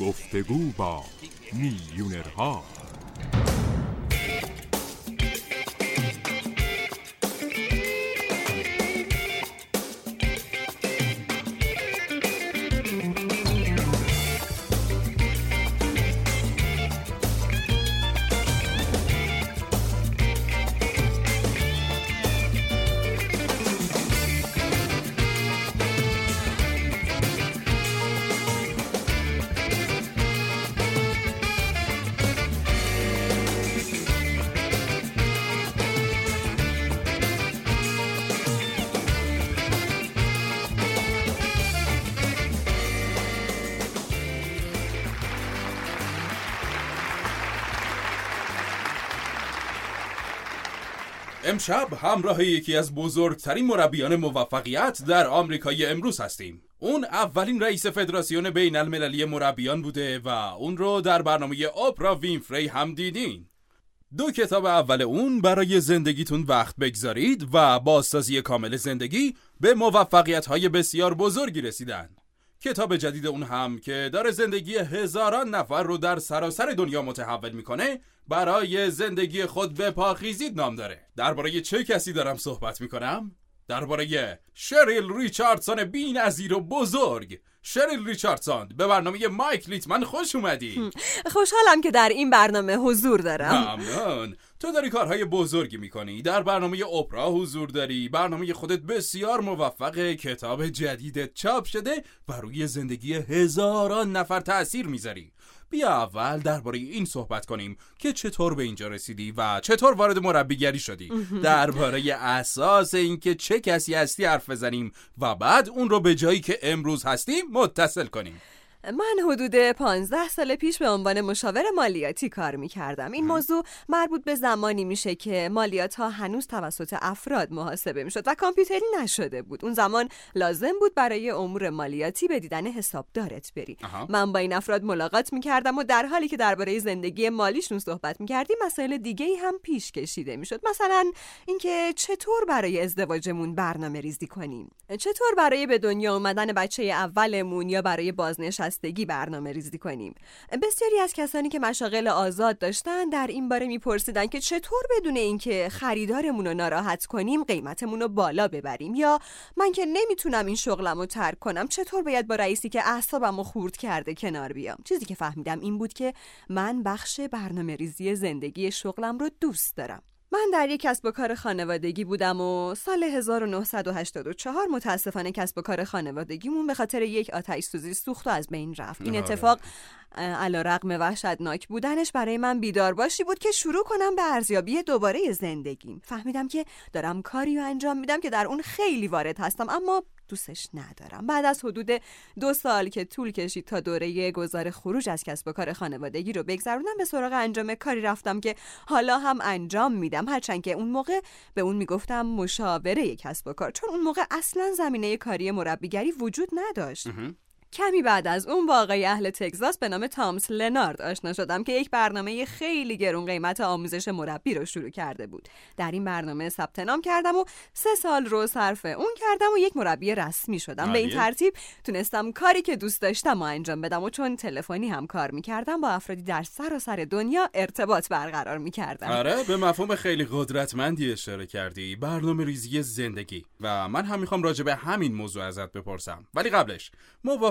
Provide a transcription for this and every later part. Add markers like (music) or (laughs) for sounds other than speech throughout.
گفتگو با میلیونرها. امشب همراه یکی از بزرگترین مربیان موفقیت در آمریکای امروز هستیم. اون اولین رئیس فدراسیون بین المللی مربیان بوده و اون رو در برنامه آپرا وینفری هم دیدین. دو کتاب اول اون برای زندگیتون وقت بگذارید و بازسازی کامل زندگی به موفقیت های بسیار بزرگی رسیدن. کتاب جدید اون هم که داره زندگی هزاران نفر رو در سراسر دنیا متحول می‌کنه برای زندگی خود به پاخیزید نام داره. درباره چه کسی دارم صحبت می‌کنم؟ درباره شریل ریچاردسون بی نظیر و بزرگ. شریل ریچاردسون به برنامه مایک لیتمن خوش اومدی. خوشحالم که در این برنامه حضور دارم. ممنون. تو داری کارهای بزرگی می‌کنی. در برنامه اپرا حضور داری. برنامه خودت بسیار موفق کتاب جدیدت چاپ شده و روی زندگی هزاران نفر تأثیر می‌ذاری. بیا اول درباره این صحبت کنیم که چطور به اینجا رسیدی و چطور وارد مربیگری شدی. (laughs) درباره اساس اینکه چه کسی هستی حرف بزنیم و بعد اون رو به جایی که امروز هستیم متصل کنیم. من حدود 15 سال پیش به عنوان مشاور مالیاتی کار می کردم. این موضوع مربوط به زمانی میشه که مالیات ها هنوز توسط افراد محاسبه می شد و کامپیوتری نشده بود. اون زمان لازم بود برای امور مالیاتی به دیدن حسابدارت بری. من با این افراد ملاقات می کردم و در حالی که درباره زندگی مالیشون صحبت می کردیم مسائل دیگه ای هم پیش کشیده می شد. مثلا اینکه چطور برای ازدواجمون برنامه ریزی کنیم. چطور برای به دنیا اومدن بچه اولمون یا برای بازنشست بستگی برنامه ریزی کنیم. بسیاری از کسانی که مشاغل آزاد داشتن در این باره میپرسیدن که چطور بدون اینکه خریدارمون رو ناراحت کنیم قیمتمون رو بالا ببریم یا من که نمی‌تونم این شغلم رو ترک کنم چطور باید با رئیسی که اعصابم رو خورد کرده کنار بیام؟ چیزی که فهمیدم این بود که من بخش برنامه ریزی زندگی شغلم رو دوست دارم. من در یک کسب و کار خانوادگی بودم و سال 1984 متاسفانه کسب و کار خانوادگیمون به خاطر یک آتش سوزی سوخت و از بین رفت. این اتفاق علا رقم وحشتناک بودنش برای من بیدار باشی بود که شروع کنم به ارزیابی دوباره زندگیم. فهمیدم که دارم کاری رو انجام میدم که در اون خیلی وارد هستم اما دوستش ندارم. بعد از حدود دو سال که طول کشید تا دوره گذار خروج از کسب و کار خانوادگی رو بگذرونم به سراغ انجام کاری رفتم که حالا هم انجام میدم. هرچند که اون موقع به اون می‌گفتم مشاوره کسب و کار چون اون موقع اصلا زمینه کاری مربیگری وجود نداشت. کمی بعد از اون با آقای اهل تگزاس به نام تامس لنارد آشنا شدم که یک برنامه خیلی گرون قیمت آموزش مربی رو شروع کرده بود. در این برنامه ثبت نام کردم و سه سال رو صرف اون کردم و یک مربی رسمی شدم. به این ترتیب تونستم کاری که دوست داشتم و انجام بدم و چون تلفنی هم کار می‌کردم با افرادی در سراسر سر دنیا ارتباط برقرار می‌کردم. آره به مفهوم خیلی قدرتمندی اشاره کردی. برنامه ریزی زندگی. و من هم می‌خوام راجع به همین موضوع ازت بپرسم. ولی قبلش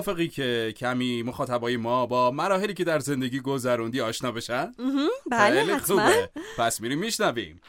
موافقی که کمی مخاطبای ما با مراحلی که در زندگی گذروندی آشنا بشن؟ بله حتما. پس میریم میشنویم.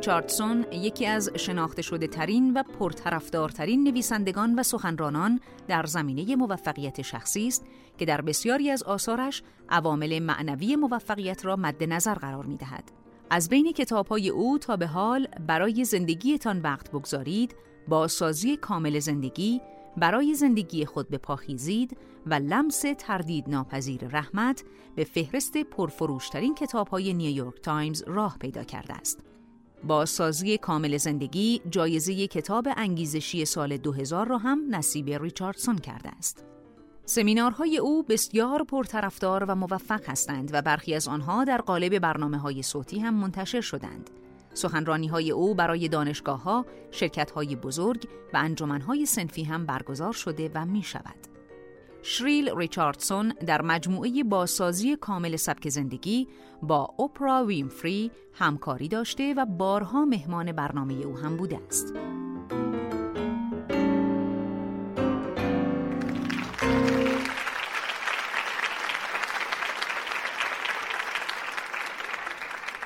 ریچاردسون یکی از شناخته شده ترین و پرطرفدارترین نویسندگان و سخنرانان در زمینه موفقیت شخصی است که در بسیاری از آثارش عوامل معنوی موفقیت را مد نظر قرار می دهد. از بین کتابهای او تا به حال برای زندگیتان وقت بگذارید، با سازی کامل زندگی، برای زندگی خود به پاخیزید و لمس تردید ناپذیر رحمت به فهرست پرفروشترین کتاب های نیویورک تایمز راه پیدا کرده است. با سازی کامل زندگی جایزه کتاب انگیزشی سال 2000 را هم نصیب ریچاردسون کرده است. سمینارهای او بسیار پرطرفدار و موفق هستند و برخی از آنها در قالب برنامه های صوتی هم منتشر شدند. سخنرانی های او برای دانشگاه ها، شرکت های بزرگ و انجمن های سنفی هم برگزار شده و می شود. شریل ریچاردسون در مجموعه بازسازی کامل سبک زندگی با اپرا ویمفری همکاری داشته و بارها مهمان برنامه او هم بوده است.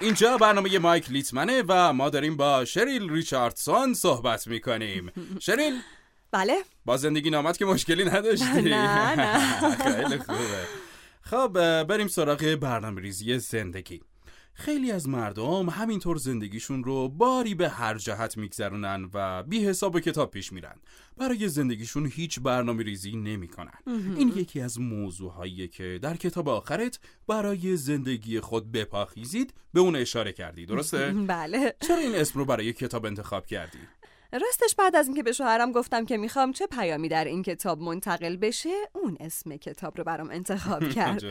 اینجا برنامه مایک لیتمنه و ما داریم با شریل ریچاردسون صحبت می‌کنیم (laughs) شریل بله. با زندگی نامت که مشکلی نداشتی. نه نه (laughs) خیلی خوبه. خب بریم سراغ برنامه ریزی زندگی. خیلی از مردم همینطور زندگیشون رو باری به هر جهت میگذرونن و بی حساب کتاب پیش میرن. برای زندگیشون هیچ برنامه ریزی نمی‌کنن این یکی از موضوعهاییه که در کتاب آخرت برای زندگی خود بپاخیزید به اون اشاره کردی. درسته؟ (laughs) بله. چرا این اسم رو برای کتاب انتخاب کردی؟ راستش بعد از اینکه به شوهرم گفتم که می‌خوام چه پیامی در این کتاب منتقل بشه؟ اون اسم کتاب رو برام انتخاب (laughs) کرد.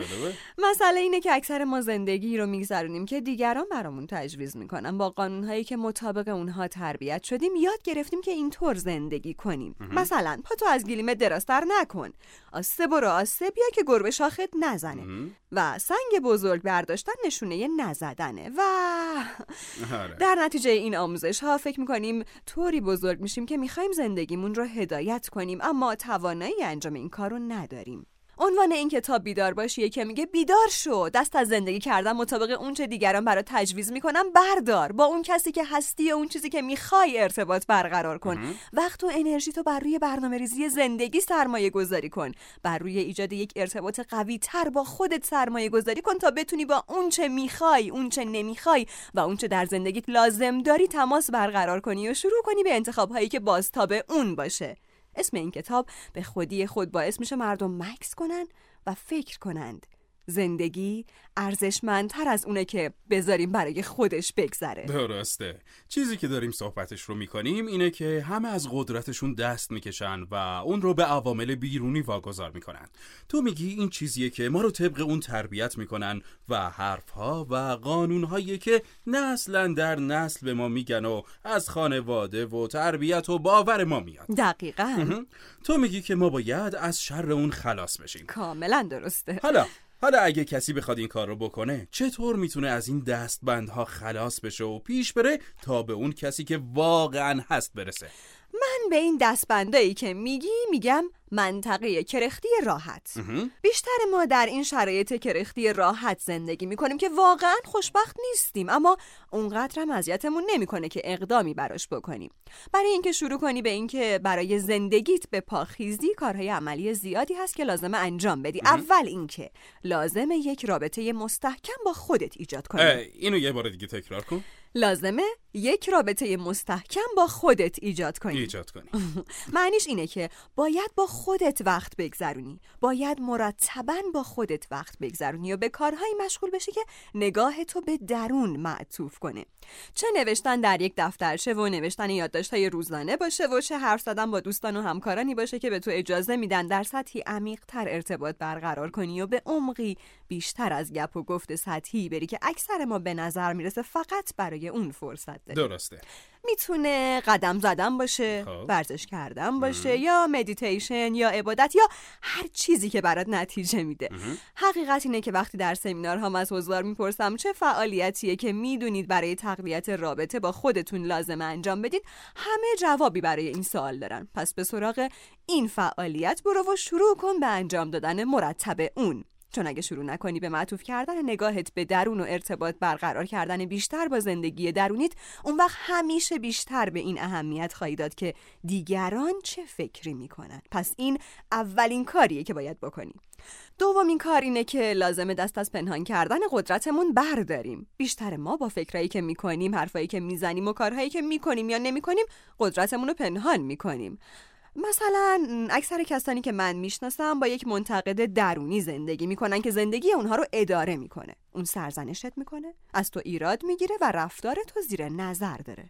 مسئله اینه که اکثر ما زندگی رو میگذرونیم که دیگران برامون تجویز می‌کنن. با قانونهایی که مطابق اونها تربیت شدیم یاد گرفتیم که اینطور زندگی کنیم. مثلا پاتو از گلیمه درازتر نکن. آسه برو آسه بیا که گربه شاخت نزنه. و سنگ بزرگ برداشتن نشونه نزدنه. و (laughs) آره. در نتیجه این آموزش ها فکر می‌کنیم طوری بزرگ میشیم که می‌خوایم زندگیمون رو هدایت کنیم اما توانایی انجام این کار رو نداریم. عنوان این کتاب بیدار باشیه که میگه بیدار شو. دست از زندگی کردن مطابق اونچه دیگران برات تجویز می‌کنن بردار. با اون کسی که هستی و اون چیزی که می‌خوای ارتباط برقرار کن. وقت و انرژی تو بر روی برنامه ریزی زندگی سرمایه گذاری کن. بر روی ایجاد یک ارتباط قوی تر با خودت سرمایه گذاری کن تا بتونی با اونچه می‌خوای اونچه نمی‌خوای و اونچه در زندگیت لازم داری تماس برقرار کنی و شروع کنی به انتخاب هایی که بازتاب اون باشه. اسم این کتاب به خودی خود باعث میشه مردم مکس کنن و فکر کنند. زندگی ارزشمندتر از اونه که بذاریم برای خودش بگذره. درسته. چیزی که داریم صحبتش رو می‌کنیم اینه که همه از قدرتشون دست می‌کشن و اون رو به عوامل بیرونی واگذار می‌کنن. تو میگی این چیزیه که ما رو طبق اون تربیت می‌کنن و حرفها و قانونهایی که نسلا در نسل به ما میگن و از خانواده و تربیت و باور ما میاد. دقیقا. تو میگی که ما باید از شر اون خلاص بشیم. کاملا درسته. حالا حالا اگه کسی بخواد این کار رو بکنه چطور می‌تونه از این دستبندها خلاص بشه و پیش بره تا به اون کسی که واقعا هست برسه؟ من به این دستبندایی که میگی میگم منطقه کرختی راحت. بیشتر ما در این شرایط کرختی راحت زندگی می‌کنیم که واقعا خوشبخت نیستیم اما اونقدر هم اذیتمون نمی‌کنه که اقدامی براش بکنیم. برای اینکه شروع کنی به اینکه برای زندگیت به پاخیزی کارهای عملی زیادی هست که لازمه انجام بدی. اول اینکه لازمه یک رابطه مستحکم با خودت ایجاد کنی. اینو یه بار دیگه تکرار کن. لازمه یک رابطه مستحکم با خودت ایجاد کنی. ایجاد کنی. (laughs) معنیش اینه که باید با خودت وقت بگذرونی. باید مرتبا با خودت وقت بگذرونی و به کارهایی مشغول بشی که نگاه تو به درون معطوف کنه. چه نوشتن در یک دفترچه و نوشتن یادداشت‌های روزانه باشه و چه حرف زدن با دوستان و همکارانی باشه که به تو اجازه میدن در سطحی عمیق‌تر ارتباط برقرار کنی و به عمقی بیشتر از گپ و گفت سطحی بری که اکثر ما به نظر می‌رسه فقط برای اون فرصت داریم. درسته. می‌تونه قدم زدن باشه خب. ورزش کردن باشه یا مدیتیشن یا عبادت یا هر چیزی که برات نتیجه میده. حقیقت اینه که وقتی در سمینارها از حضار می‌پرسم چه فعالیتیه که می‌دونید برای تقویت رابطه با خودتون لازم انجام بدید همه جوابی برای این سوال دارن. پس به سراغ این فعالیت برو و شروع کن به انجام دادن مرتب اون. چون اگه شروع نکنی به معطوف کردن نگاهت به درون و ارتباط برقرار کردن بیشتر با زندگی درونیت اون وقت همیشه بیشتر به این اهمیت خواهی داد که دیگران چه فکری می‌کنن. پس این اولین کاریه که باید بکنی. دومین کار اینه که لازمه دست از پنهان کردن قدرتمون برداریم. بیشتر ما با فکرایی که می‌کنیم حرفایی که می‌زنیم و کارهایی که می‌کنیم یا نمی‌کنیم قدرتمون رو پنهان می‌کنیم. مثلا اکثر کسانی که من می‌شناسم با یک منتقد درونی زندگی می‌کنن که زندگی اونها رو اداره می‌کنه. اون سرزنشت می‌کنه از تو ایراد می‌گیره و رفتار تو زیر نظر داره.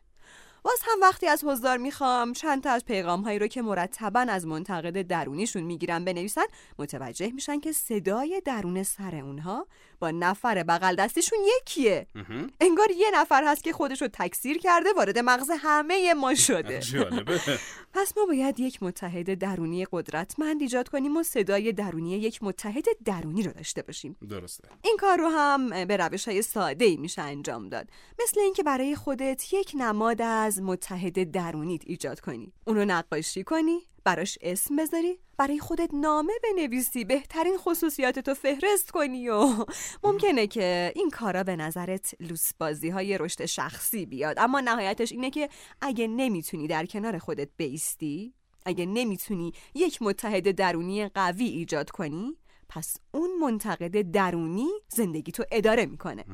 باز هم وقتی از حضار می‌خوام چند تا از پیغام هایی رو که مرتبا از منتقد درونیشون می‌گیرن بنویسن متوجه میشن که صدای درون سر اونها با نفر بغل دستیشون یکیه. انگار یه نفر هست که خودش رو تکثیر کرده وارد مغز همه ما شده. (laughs) پس ما باید یک متحد درونی قدرتمند ایجاد کنیم و صدای درونی یک متحد درونی رو داشته باشیم. درسته. این کار رو هم به روش های ساده ای میشه انجام داد. مثل اینکه برای خودت یک نماد از متحد درونیت ایجاد کنی. اونو نقاشی کنی براش اسم بذاری برای خودت نامه بنویسی بهترین خصوصیاتتو فهرست کنی و ممکنه که این کارا به نظرت لوسبازی های رشد شخصی بیاد. اما نهایتش اینه که اگه نمی‌تونی در کنار خودت بیستی اگه نمی‌تونی یک متحد درونی قوی ایجاد کنی پس اون منتقد درونی زندگی تو اداره می‌کنه.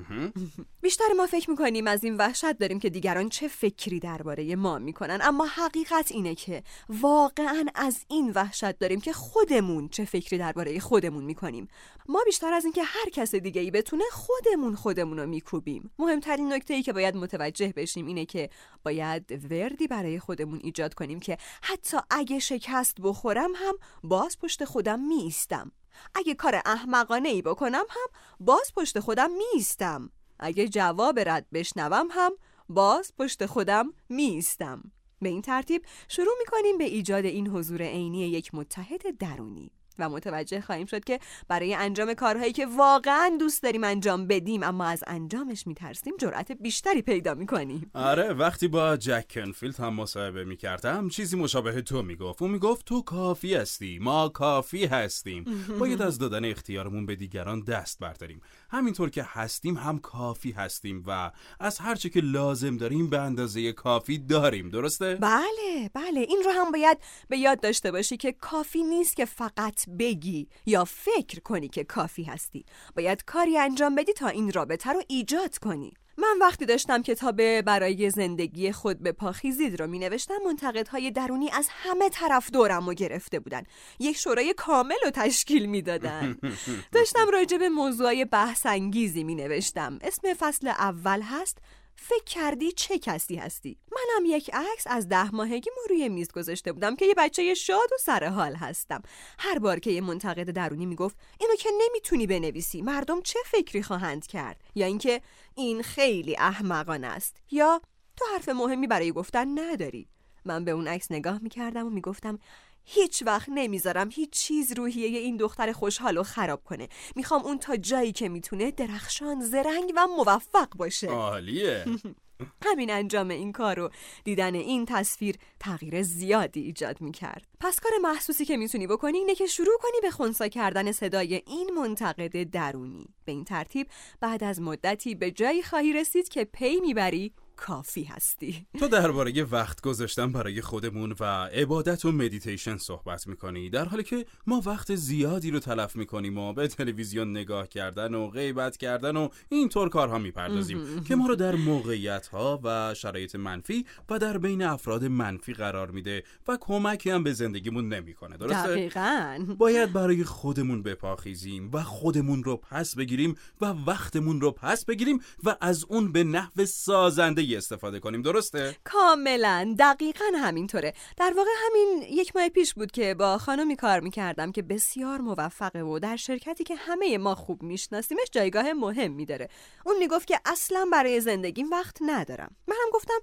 بیشتر ما فکر می‌کنیم از این وحشت داریم که دیگران چه فکری درباره ما می‌کنن اما حقیقت اینه که واقعا از این وحشت داریم که خودمون چه فکری درباره خودمون می‌کنیم. ما بیشتر از اینکه هر کس دیگه ای بتونه خودمون خودمون رو میکوبیم. مهمترین نکته ای که باید متوجه بشیم اینه که باید وردی برای خودمون ایجاد کنیم که حتی اگه شکست بخورم هم باز پشت خودم میستم اگه کار احمقانه ای بکنم هم باز پشت خودم میستم اگه جواب رد بشنوم هم باز پشت خودم میستم به این ترتیب شروع می‌کنیم به ایجاد این حضور عینی یک متحد درونی. و متوجه خواهیم شد که برای انجام کارهایی که واقعا دوست داریم انجام بدیم اما از انجامش میترسیم جرأت بیشتری پیدا می‌کنیم. آره وقتی با جک کنفیلد هم مصاحبه می‌کردم چیزی مشابه تو می‌گفت. اون می‌گفت تو کافی هستی ما کافی هستیم. (laughs) باید از دادن اختیارمون به دیگران دست برداریم. همینطور که هستیم هم کافی هستیم و از هرچه که لازم داریم به اندازه کافی داریم. درسته؟ بله بله. این رو هم باید به یاد داشته باشی که کافی نیست که فقط بگی یا فکر کنی که کافی هستی. باید کاری انجام بدی تا این رابطه رو ایجاد کنی. من وقتی داشتم کتاب برای زندگی خود به پاخیزید رو می نوشتم منتقدهای درونی از همه طرف دورم و گرفته بودن. یک شورای کامل رو تشکیل می دادن (laughs) داشتم راجع به موضوع بحث انگیزی می نوشتم اسم فصل اول هست فکر کردی چه کسی هستی؟ منم یک عکس از ده ماهگی ما روی میز گذاشته بودم که یه بچه شاد و سر حال هستم. هر بار که یه منتقد درونی می‌گفت اینو که نمی‌تونی بنویسی مردم چه فکری خواهند کرد؟ یا اینکه این خیلی احمقانه است. یا تو حرف مهمی برای گفتن نداری. من به اون عکس نگاه می‌کردم و می‌گفتم هیچ وقت نمی‌ذارم هیچ چیز روحیه این دختر خوشحال و خراب کنه. می‌خوام اون تا جایی که می‌تونه درخشان زرنگ و موفق باشه. عالیه. (laughs) همین انجام این کار و دیدن این تصویر تغییر زیادی ایجاد می‌کرد. پس کار محسوسی که می‌تونی بکنی اینه که شروع کنی به خونسا کردن صدای این منتقد درونی. به این ترتیب بعد از مدتی به جایی خواهی رسید که پی می‌بری کافی هستی. تو درباره وقت گذاشتن برای خودمون و عبادت و مدیتیشن صحبت می‌کنی در حالی که ما وقت زیادی رو تلف می‌کنیم و به تلویزیون نگاه کردن و غیبت کردن و اینطور کارها می‌پردازیم که ما رو در موقعیت ها و شرایط منفی و در بین افراد منفی قرار میده و کمکی هم به زندگیمون نمی‌کنه درسته؟ دقیقا. باید برای خودمون بپاخیزیم و خودمون رو پس بگیریم و وقتمون رو پس بگیریم و از اون به نحو سازنده استفاده کنیم درسته؟ کاملا دقیقا همینطوره. در واقع همین یک ماه پیش بود که با خانمی کار می‌کردم که بسیار موفقه و در شرکتی که همه ما خوب میشناسیمش جایگاه مهم داره اون می‌گفت که اصلا برای زندگیم وقت ندارم. منم گفتم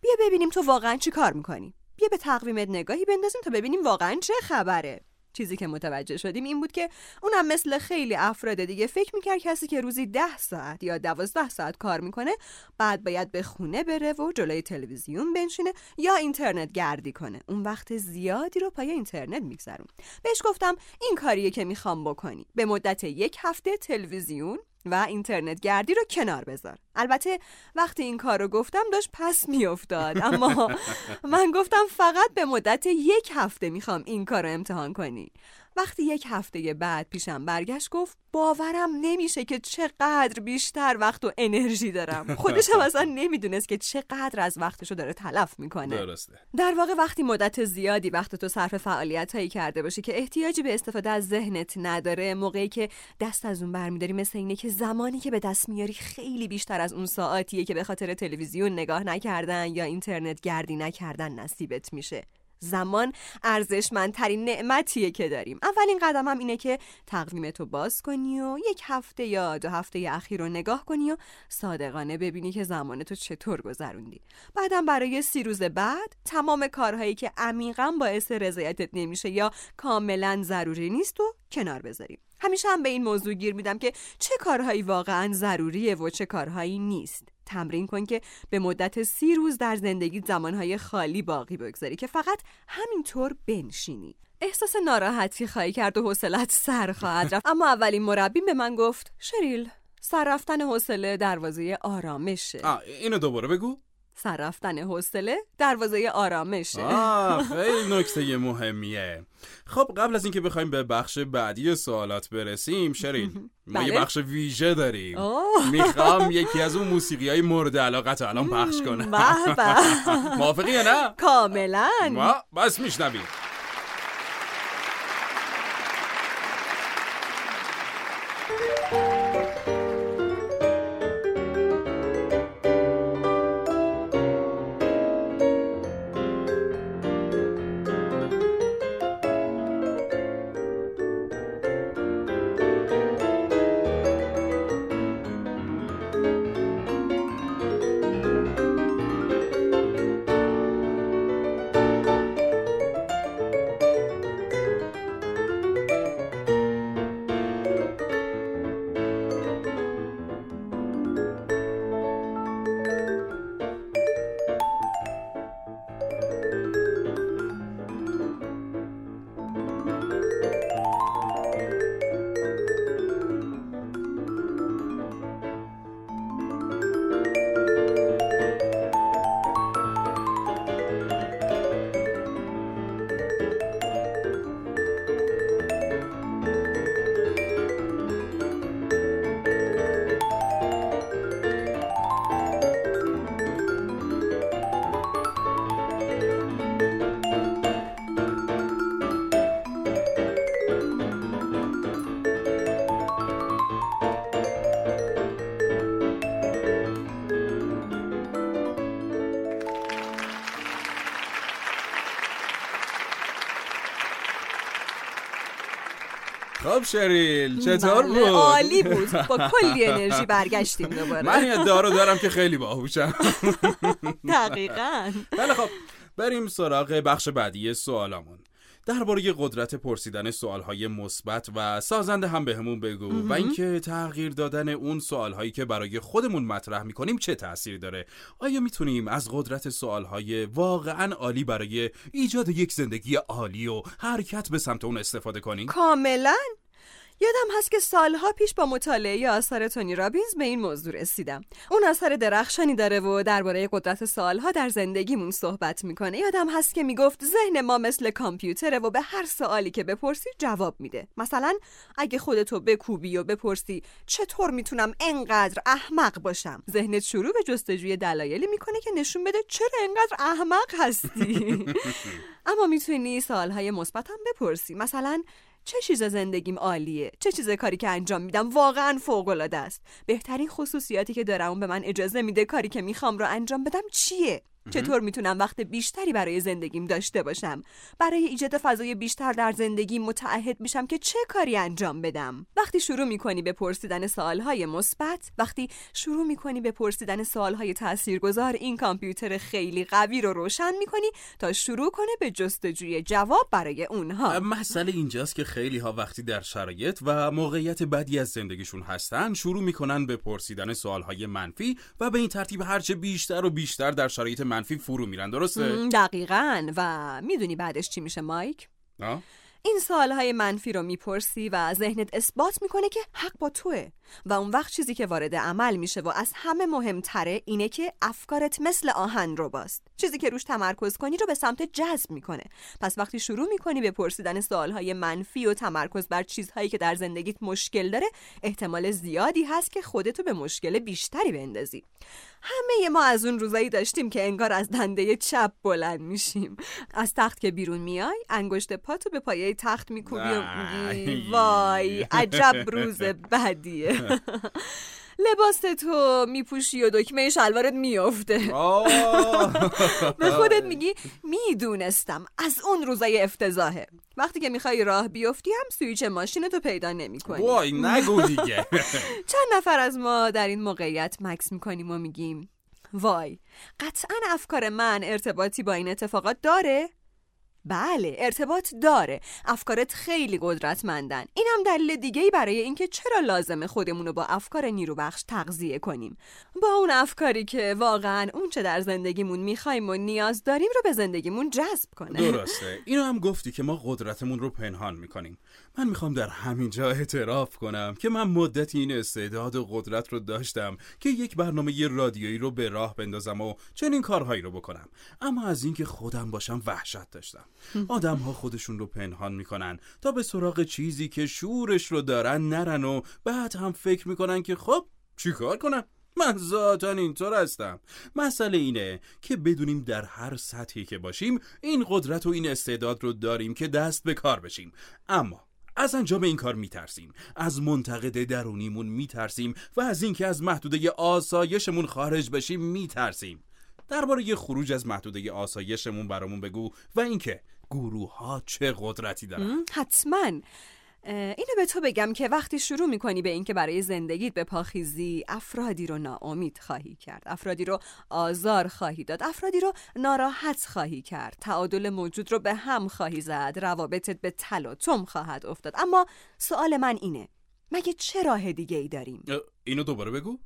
بیا ببینیم تو واقعا چی کار می‌کنی. بیا به تقویمت نگاهی بندازیم تا ببینیم واقعا چه خبره. چیزی که متوجه شدیم این بود که اونم مثل خیلی افراد دیگه فکر می‌کرد کسی که روزی ده ساعت یا دوازده ساعت کار می‌کنه بعد باید به خونه بره و جلوی تلویزیون بنشینه یا اینترنت گردی کنه. اون وقت زیادی رو پای اینترنت میگذرون بهش گفتم این کاریه که می‌خوام بکنی. به مدت یک هفته تلویزیون و اینترنت گردی رو کنار بذار. البته وقتی این کار رو گفتم داشت پس میافتاد. اما (laughs) من گفتم فقط به مدت یک هفته می‌خوام این کار رو امتحان کنی. وقتی یک هفته بعد پیشم برگشت گفت باورم نمیشه که چقدر بیشتر وقت و انرژی دارم. (laughs) خودش هم اصلا نمی‌دونست که چقدر از وقتشو داره تلف می‌کنه. درسته. در واقع وقتی مدت زیادی وقت تو صرف فعالیت هایی کرده باشی که احتیاجی به استفاده از ذهنت نداره موقعی که دست از اون برمیداری مثل اینه که زمانی که به دست میاری خیلی بیشتر از اون ساعتیه که به خاطر تلویزیون نگاه نکردن یا اینترنت گردی نکردن نصیبت میشه. زمان ارزشمندترین نعمتیه که داریم. اولین قدم هم اینه که تقویمتو باز کنی و یک هفته یا دو هفته اخیر رو نگاه کنی و صادقانه ببینی که زمانتو چطور گذروندی. بعدم برای سی روز بعد تمام کارهایی که عمیقا باعث رضایتت نمیشه یا کاملا ضروری نیست و کنار بذاریم. همیشه هم به این موضوع گیر میدم که چه کارهایی واقعا ضروریه و چه کارهایی نیست. تمرین کن که به مدت سی روز در زندگی زمانهای خالی باقی بگذاری که فقط همینطور بنشینی. احساس ناراحتی خواهی کرد و حوصلت سر خواهد رفت. (laughs) اما اولین مربیم به من گفت شریل سر رفتن حوصله دروازه آرامشه. آه اینو دوباره بگو. سر رفتن حوصله دروازه آرامشه. آه خیلی نکته مهمیه. خب قبل از اینکه بخوایم به بخش بعدی سوالات برسیم شرین (laughs) ما یه بله. بخش ویژه داریم. اوه. می‌خوام یکی از اون موسیقی های مورد علاقت الان پخش کنم. (laughs) موافقی یا نه؟ کاملا. ما بس میشنویم. شریل چطور بله، بود؟ عالی بود. با (laughs) کلی انرژی برگشتیم دوباره. من یه دارو دارم که خیلی باهوشم. (laughs) دقیقا. بله خب بریم سراغ بخش بعدی سوالامون. درباره قدرت پرسیدن سوالهای مثبت و سازنده هم بهمون بگو و اینکه تغییر دادن اون سوالهایی که برای خودمون مطرح می‌کنیم چه تأثیری داره؟ آیا می‌تونیم از قدرت سوالهای واقعا عالی برای ایجاد یک زندگی عالی و حرکت به سمت اون استفاده کنیم؟ کاملا. یادم هست که سالها پیش با مطالعه آثار تونی رابینز به این موضوع رسیدم. اون اثر درخشانی داره و درباره قدرت سوالها در زندگیمون صحبت می‌کنه. یادم هست که می‌گفت ذهن ما مثل کامپیوتره و به هر سوالی که بپرسی جواب میده. مثلا اگه خودتو بکوبی و بپرسی چطور می‌تونم انقدر احمق باشم؟ ذهنت شروع به جستجوی دلایلی می‌کنه که نشون بده چرا انقدر احمق هستی. (laughs) اما می‌تونی سوالهای مثبت هم بپرسی. مثلا چه چیز زندگیم عالیه؟ چه چیز کاری که انجام میدم واقعا فوق العاده است. بهترین خصوصیاتی که دارم به من اجازه میده کاری که می‌خوام رو انجام بدم چیه؟ چطور می‌تونم وقت بیشتری برای زندگیم داشته باشم؟ برای ایجاد فضای بیشتر در زندگی متعهد میشم که چه کاری انجام بدم؟ وقتی شروع می‌کنی به پرسیدن سوالهای مثبت وقتی شروع می‌کنی به پرسیدن سوالهای تاثیرگذار این کامپیوتر خیلی قوی رو روشن می‌کنی تا شروع کنه به جستجوی جواب برای اونها. مسئله اینجاست که خیلی ها وقتی در شرایط و موقعیت بدی از زندگیشون هستن شروع می‌کنن به پرسیدن سوالهای منفی و به این ترتیب هرچه بیشتر و بیشتر در شرایط منفی فرو میرن درسته؟ دقیقا و می‌دونی بعدش چی میشه مایک؟ آه؟ این سوالهای منفی رو می‌پرسی و ذهنت اثبات می‌کنه که حق با توه و اون وقت چیزی که وارد عمل میشه و از همه مهمتره اینه که افکارت مثل آهن رو باست چیزی که روش تمرکز کنی رو به سمت جذب می‌کنه. پس وقتی شروع می‌کنی به پرسیدن سوالهای منفی و تمرکز بر چیزهایی که در زندگیت مشکل داره احتمال زیادی هست که خودتو به مشکل بیشتری بندازی. همه ما از اون روزایی داشتیم که انگار از دنده چپ بلند میشیم. از تخت که بیرون میای انگشت پاتو به پایه تخت میکوبی و میگی وای عجب روز بدیه. (laughs) لباس تو میپوشی و دکمه شلوارت میافته. (laughs) به خودت میگی می‌دونستم. از اون روزای افتضاحه. وقتی که می‌خوای راه بیفتی هم سویچ ماشین تو پیدا نمی‌کنی. وای نگو دیگه. (laughs) چند نفر از ما در این موقعیت مکس می‌کنیم و میگیم وای قطعا افکار من ارتباطی با این اتفاقات داره؟ بله ارتباط داره. افکارت خیلی قدرتمندن. این هم دلیل دیگه ای برای اینکه چرا لازمه خودمون رو با افکار نیروبخش تغذیه کنیم. با اون افکاری که واقعا اون چه در زندگیمون می‌خوایم و نیاز داریم رو به زندگیمون جذب کنه. درسته. اینو هم گفتی که ما قدرتمون رو پنهان می‌کنیم. من می‌خوام در همین جا اعتراف کنم که من مدتی این استعداد و قدرت رو داشتم که یک برنامه رادیویی رو به راه بندازم و چنین کارهایی رو بکنم. اما از اینکه خودم باشم وحشت داشتم. آدم ها خودشون رو پنهان می‌کنن تا به سراغ چیزی که شورش رو دارن نرن و بعد هم فکر می‌کنن که خب چیکار کنم؟ من ذاتا اینطور هستم. مسئله اینه که بدونیم در هر سطحی که باشیم این قدرت و این استعداد رو داریم که دست به کار بشیم. اما از انجام این کار میترسیم. از منتقد درونیمون میترسیم و از اینکه از محدوده آسایشمون خارج بشیم میترسیم. درباره خروج از محدوده آسایشمون برامون بگو و اینکه گروه ها چه قدرتی دارن. حتما. اینو به تو بگم که وقتی شروع می‌کنی به اینکه برای زندگیت به پاخیزی افرادی رو ناامید خواهی کرد افرادی رو آزار خواهی داد افرادی رو ناراحت خواهی کرد تعادل موجود رو به هم خواهی زد روابطت به تلاطم خواهد افتاد اما سوال من اینه مگه چه راه دیگه ای داریم؟ اینو دوباره بگو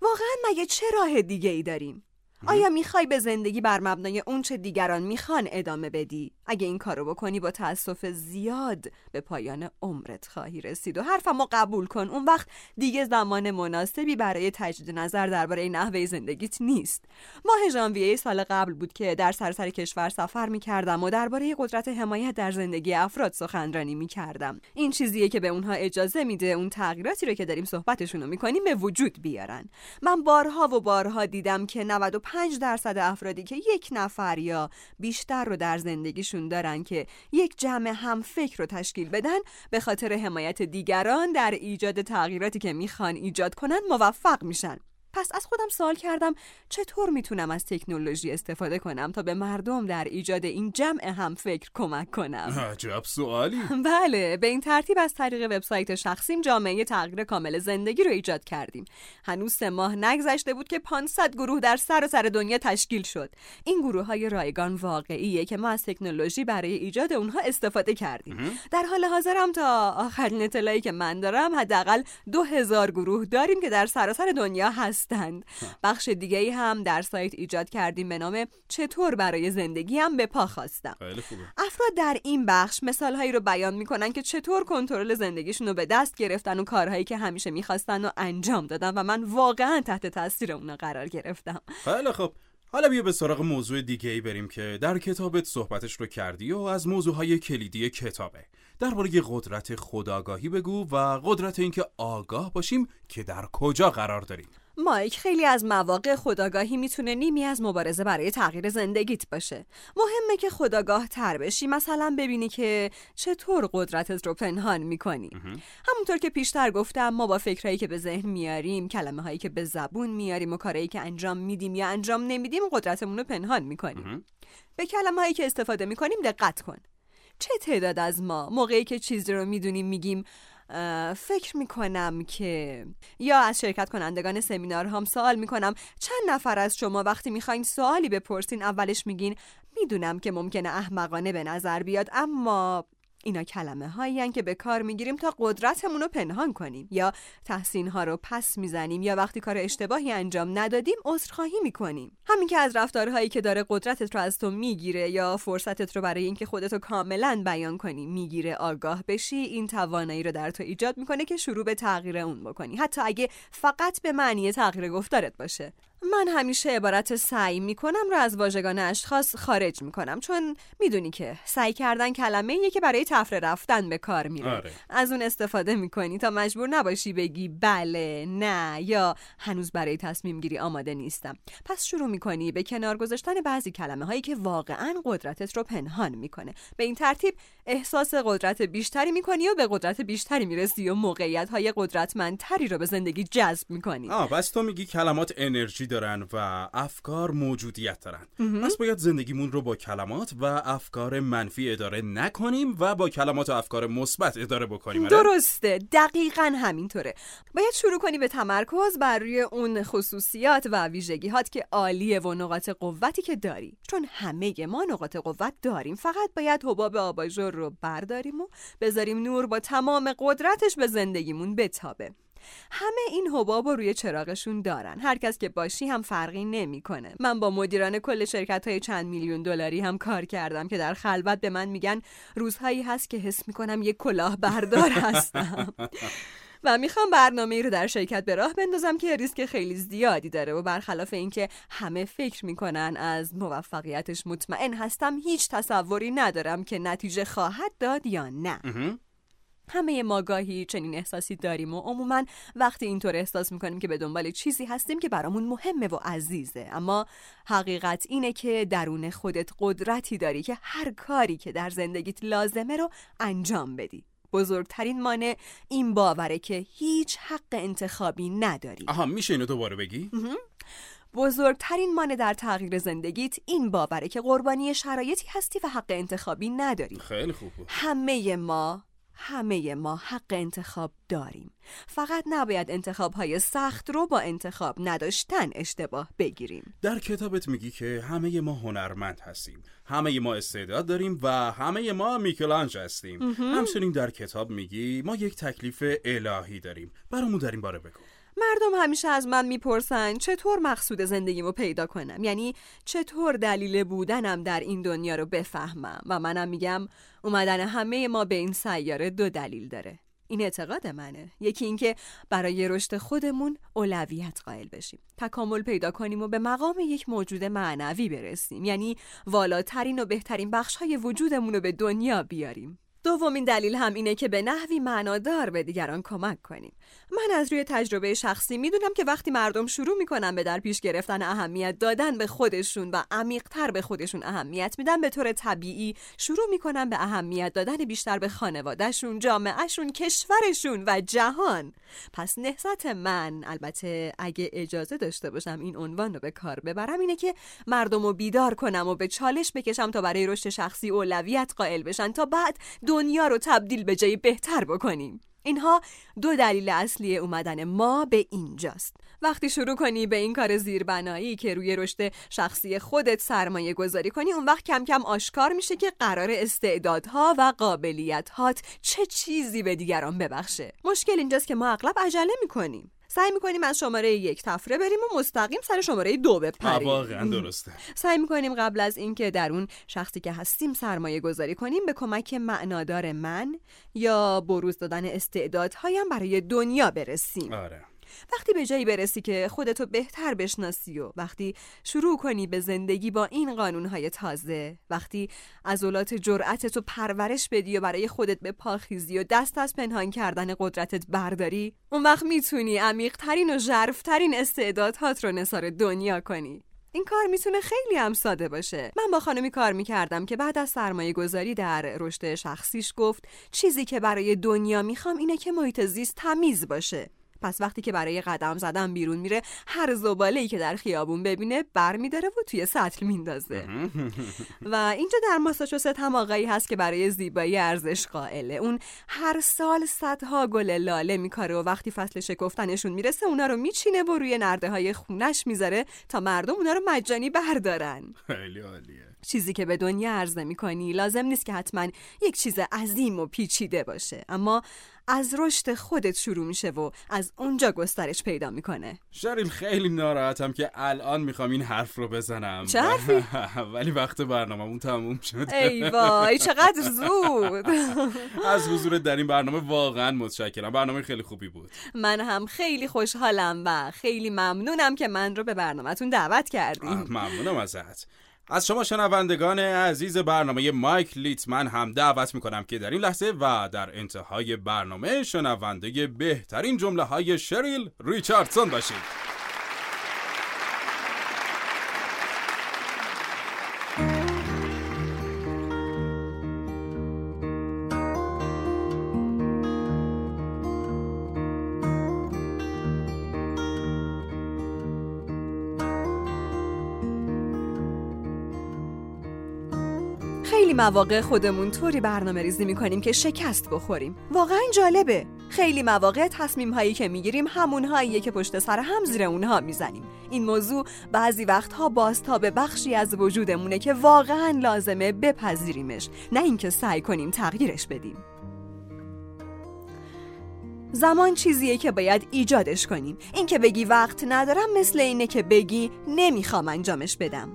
واقعا مگه چه راه دیگه ای داریم؟ آیا می‌خوای به زندگی بر مبنای اونچه دیگران می‌خوان ادامه بدی؟ اگه این کارو بکنی با تاسف زیاد به پایان عمرت خواهی رسید. و حرفمو قبول کن. اون وقت دیگه زمان مناسبی برای تجدید نظر درباره نحوه زندگیت نیست. ماه ژانویه سال قبل بود که در سراسر کشور سفر می‌کردم و درباره قدرت حمایت در زندگی افراد سخنرانی می‌کردم. این چیزیه که به اونها اجازه میده اون تغییراتی رو که داریم صحبتشون رو می‌کنیم به وجود بیارن. من بارها و بارها دیدم که 95 درصد افرادی که یک نفر یا بیشتر رو در زندگیشون دارن که یک جمع هم فکر رو تشکیل بدن به خاطر حمایت دیگران در ایجاد تغییراتی که می‌خوان ایجاد کنن موفق میشن. پس از خودم سوال کردم چطور می‌تونم از تکنولوژی استفاده کنم تا به مردم در ایجاد این جمع هم فکر کمک کنم؟ عجب سوالی. بله به این ترتیب از طریق وبسایت شخصیم جامعه تغییر کامل زندگی رو ایجاد کردیم. هنوز سه ماه نگذشته بود که 500 گروه در سر سر دنیا تشکیل شد. این گروه های رایگان واقعیه که ما از تکنولوژی برای ایجاد اونها استفاده کردیم. در حال حاضرم تا آخرین اطلاعی که من دارم حداقل 2000 گروه داریم که در سراسر دنیا هست هستند. بخش دیگه ای هم در سایت ایجاد کردیم به نام چطور برای زندگی هم به پا خواستم. افراد در این بخش مثال هایی رو بیان می‌کنن که چطور کنترل زندگیشون رو به دست گرفتن و کارهایی که همیشه می‌خواستن و انجام دادن و من واقعا تحت تاثیر اونا قرار گرفتم. خیلی خب حالا بیا به سراغ موضوع دیگه ای بریم که در کتابت صحبتش رو کردی و از موضوعهای کلیدی کتابه. درباره قدرت خداگاهی بگو و قدرت اینکه آگاه باشیم که در کجا قرار داریم. مایک خیلی از مواقع خداگاهی می‌تونه نیمی از مبارزه برای تغییر زندگیت باشه. مهمه که خداگاه تر بشی. مثلا ببینی که چطور قدرتت رو پنهان می‌کنی. همونطور که پیشتر گفتم ما با فکرهایی که به ذهن میاریم کلمه هایی که به زبون میاریم و کارهایی که انجام میدیم یا انجام نمیدیم قدرتمون رو پنهان می‌کنیم. به کلمه هایی که استفاده می‌کنیم دقت کن. چه تعداد از ما موقعی که چیزی رو می‌دونیم میگیم فکر می‌کنم که یا از شرکت کنندگان سمینار هم سوال می‌کنم. چند نفر از شما وقتی می‌خواین سوالی بپرسین اولش میگین می‌دونم که ممکنه احمقانه به نظر بیاد اما اینا کلمه هایی که به کار می‌گیریم تا قدرتمون رو پنهان کنیم یا تحسین ها رو پس می‌زنیم یا وقتی کار اشتباهی انجام ندادیم عذرخواهی می‌کنیم. همین که از رفتارهایی که داره قدرتت رو از تو می‌گیره یا فرصتت رو برای اینکه خودت رو کاملا بیان کنی می‌گیره آگاه بشی این توانایی رو در تو ایجاد می‌کنه که شروع به تغییر اون بکنی حتی اگه فقط به معنی تغییر گفتارت باشه. من همیشه عبارت سعی می‌کنم رو از واژگان اشخاص خارج می‌کنم چون می‌دونی که سعی کردن کلمه یه که برای تفره رفتن به کار میره. آره. از اون استفاده می‌کنی تا مجبور نباشی بگی بله نه یا هنوز برای تصمیم گیری آماده نیستم. پس شروع می‌کنی به کنار گذاشتن بعضی کلمه هایی که واقعا قدرتت رو پنهان می‌کنه. به این ترتیب احساس قدرت بیشتری می‌کنی و به قدرت بیشتری می‌رسی و موقعیت های قدرتمندتری رو به زندگی جذب می‌کنی. آه بس تو میگی کلمات انرژی دارن و افکار موجودیت دارن. پس باید زندگیمون رو با کلمات و افکار منفی اداره نکنیم و با کلمات و افکار مثبت اداره بکنیم آره؟ درسته. دقیقا همینطوره. باید شروع کنی به تمرکز بر روی اون خصوصیات و ویژگیهات که عالیه و نقاط قوتی که داری. چون همه ما نقاط قوت داریم. فقط باید حباب آباژور رو برداریم و بذاریم نور با تمام قدرتش به زندگیمون بتابه. همه این حباب رو روی چراغشون دارن. هر کس که باشی هم فرقی نمی‌کنه. من با مدیران کل شرکت های چند میلیون دلاری هم کار کردم که در خلوت به من میگن روزهایی هست که حس می‌کنم یک کلاه بردار (laughs) هستم. و می‌خوام برنامه ای رو در شرکت به راه بندازم که ریسک خیلی زیادی داره و برخلاف اینکه همه فکر می‌کنن از موفقیتش مطمئن هستم هیچ تصوری ندارم که نتیجه خواهد داد یا نه. همه ما گاهی چنین احساسی داریم و عموما وقتی اینطور احساس می‌کنیم که به دنبال چیزی هستیم که برامون مهمه و عزیزه. اما حقیقت اینه که درون خودت قدرتی داری که هر کاری که در زندگیت لازمه رو انجام بدی. بزرگترین مانع این باوره که هیچ حق انتخابی نداری. آها میشه اینو دوباره بگی؟ بزرگترین مانع در تغییر زندگیت این باوره که قربانی شرایطی هستی و حق انتخابی نداری. خیلی خوب. همه ما همه ما حق انتخاب داریم. فقط نباید انتخاب های سخت رو با انتخاب نداشتن اشتباه بگیریم. در کتابت میگی که همه ما هنرمند هستیم. همه ما استعداد داریم و همه ما میکلانج هستیم. همچنین در کتاب میگی ما یک تکلیف الهی داریم. برامون در این باره بگو. مردم همیشه از من می‌پرسن چطور مقصود زندگیمو پیدا کنم؟ یعنی چطور دلیل بودنم در این دنیا رو بفهمم؟ و منم میگم اومدن همه ما به این سیاره دو دلیل داره. این اعتقاد منه. یکی اینکه برای رشد خودمون اولویت قائل بشیم. تکامل پیدا کنیم و به مقام یک موجود معنوی برسیم. یعنی والاترین و بهترین بخش های وجودمون رو به دنیا بیاریم. دومین دلیل هم اینه که به نحوی معنادار به دیگران کمک کنیم. من از روی تجربه شخصی می‌دونم که وقتی مردم شروع می‌کنن به در پیش گرفتن اهمیت دادن به خودشون و عمیقتر به خودشون اهمیت میدن به طور طبیعی شروع می‌کنن به اهمیت دادن بیشتر به خانوادهشون جامعهشون کشورشون و جهان. پس نهضت من البته اگه اجازه داشته باشم این عنوان رو به کار ببرم اینه که مردم رو بیدار کنم و به چالش بکشم تا برای رشد شخصی اولویت قائل بشن تا بعد دنیا رو تبدیل به جایی بهتر بکنیم. اینها دو دلیل اصلی اومدن ما به اینجاست. وقتی شروع کنی به این کار زیربنایی که روی رشد شخصی خودت سرمایه گذاری کنی اون وقت کم کم آشکار میشه که قرار استعدادها و قابلیتهات چه چیزی به دیگران ببخشه. مشکل اینجاست که ما اغلب عجله می‌کنیم. سعی می‌کنیم از شماره یک تفره بریم و مستقیم سر شماره دو بپریم. واقعا درسته. سعی می‌کنیم قبل از اینکه در اون شخصی که هستیم سرمایه گذاری کنیم به کمک معنادار من یا بروز دادن استعدادهایم برای دنیا برسیم. آره. وقتی به جایی برسی که خودتو بهتر بشناسی و وقتی شروع کنی به زندگی با این قانونهای تازه وقتی عضلات جرأتتو پرورش بدی و برای خودت به پاخیزی و دست از پنهان کردن قدرتت برداری اون وقت می‌تونی عمیقترین و ژرفترین استعدادهات رو نثار دنیا کنی. این کار می‌تونه خیلی هم ساده باشه. من با خانمی کار می‌کردم که بعد از سرمایه گذاری در رشد شخصیش گفت چیزی که برای دنیا می‌خوام اینه که محیط زیست تمیز باشه. پس وقتی که برای قدم زدن بیرون میره هر زباله ای که در خیابون ببینه بر میداره و توی سطل میندازه. (laughs) و اینجا در ماساچوست هم آقایی هست که برای زیبایی ارزش قائله. اون هر سال صدها گل لاله میکاره و وقتی فصل شکفتنشون می‌رسه اونا رو میچینه و روی نرده های خونش می‌ذاره تا مردم اونا رو مجانی بردارن. خیلی عالیه. چیزی که به دنیا عرضه می کنی لازم نیست که حتما یک چیز عظیم و پیچیده باشه. اما از رشد خودت شروع میشه و از اونجا گسترش پیدا می‌کنه. شریل خیلی ناراحتم که الان می‌خوام این حرف رو بزنم. چه حرفی؟ (laughs) ولی وقت برنامه‌مون تموم شد ای وای چقدر زود. (laughs) از حضور در این برنامه واقعا متشکرم. برنامه خیلی خوبی بود. من هم خیلی خوشحالم و خیلی ممنونم که من رو به برنامهتون دعوت کردیم ممنونم ازت. از شما شنوندگان عزیز برنامه مایک لیتمن هم دعوت می‌کنم که در این لحظه و در انتهای برنامه شنونده بهترین جمله های شریل ریچاردسون باشید. مواقع خودمون طوری برنامه ریزی می‌کنیم که شکست بخوریم. واقعا جالبه. خیلی مواقع تصمیم هایی که می‌گیریم همون هاییه که پشت سر هم زیر اونها می‌زنیم. این موضوع بعضی وقتها به بخشی از وجودمونه که واقعا لازمه بپذیریمش. نه اینکه سعی کنیم تغییرش بدیم. زمان چیزیه که باید ایجادش کنیم. اینکه بگی وقت ندارم مثل اینه که بگی نمی‌خوام انجامش بدم.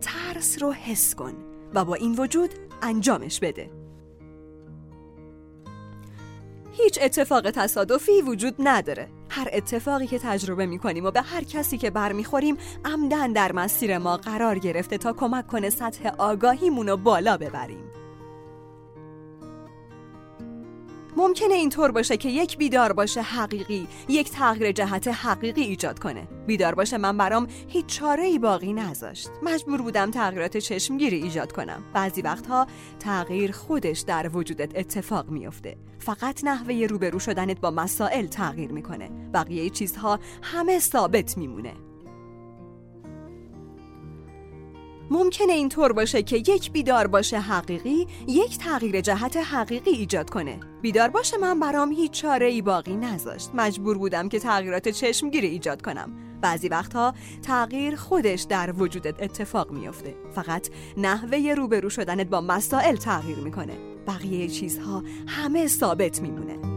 ترس رو حس کن و با این وجود انجامش بده. هیچ اتفاق تصادفی وجود نداره. هر اتفاقی که تجربه می کنیم و به هر کسی که برمیخوریم عمدن در مسیر ما قرار گرفته تا کمک کنه سطح آگاهیمون رو بالا ببریم. ممکنه اینطور باشه که یک بیدار باشه حقیقی یک تغییر جهت حقیقی ایجاد کنه. بیدار باشه من برام هیچ چاره ای باقی نذاشت. مجبور بودم تغییرات چشمگیری ایجاد کنم. بعضی وقتها تغییر خودش در وجودت اتفاق میافته. فقط نحوه روبرو شدنت با مسائل تغییر می‌کنه. بقیه چیزها همه ثابت میمونه. ممکنه اینطور باشه که یک بیدار باشه حقیقی یک تغییر جهت حقیقی ایجاد کنه. بیدار باشه من برام هیچ چاره ای باقی نذاشت. مجبور بودم که تغییرات چشمگیری ایجاد کنم. بعضی وقتها تغییر خودش در وجودت اتفاق میافته. فقط نحوه روبرو شدنت با مسائل تغییر می‌کنه. بقیه چیزها همه ثابت میمونه.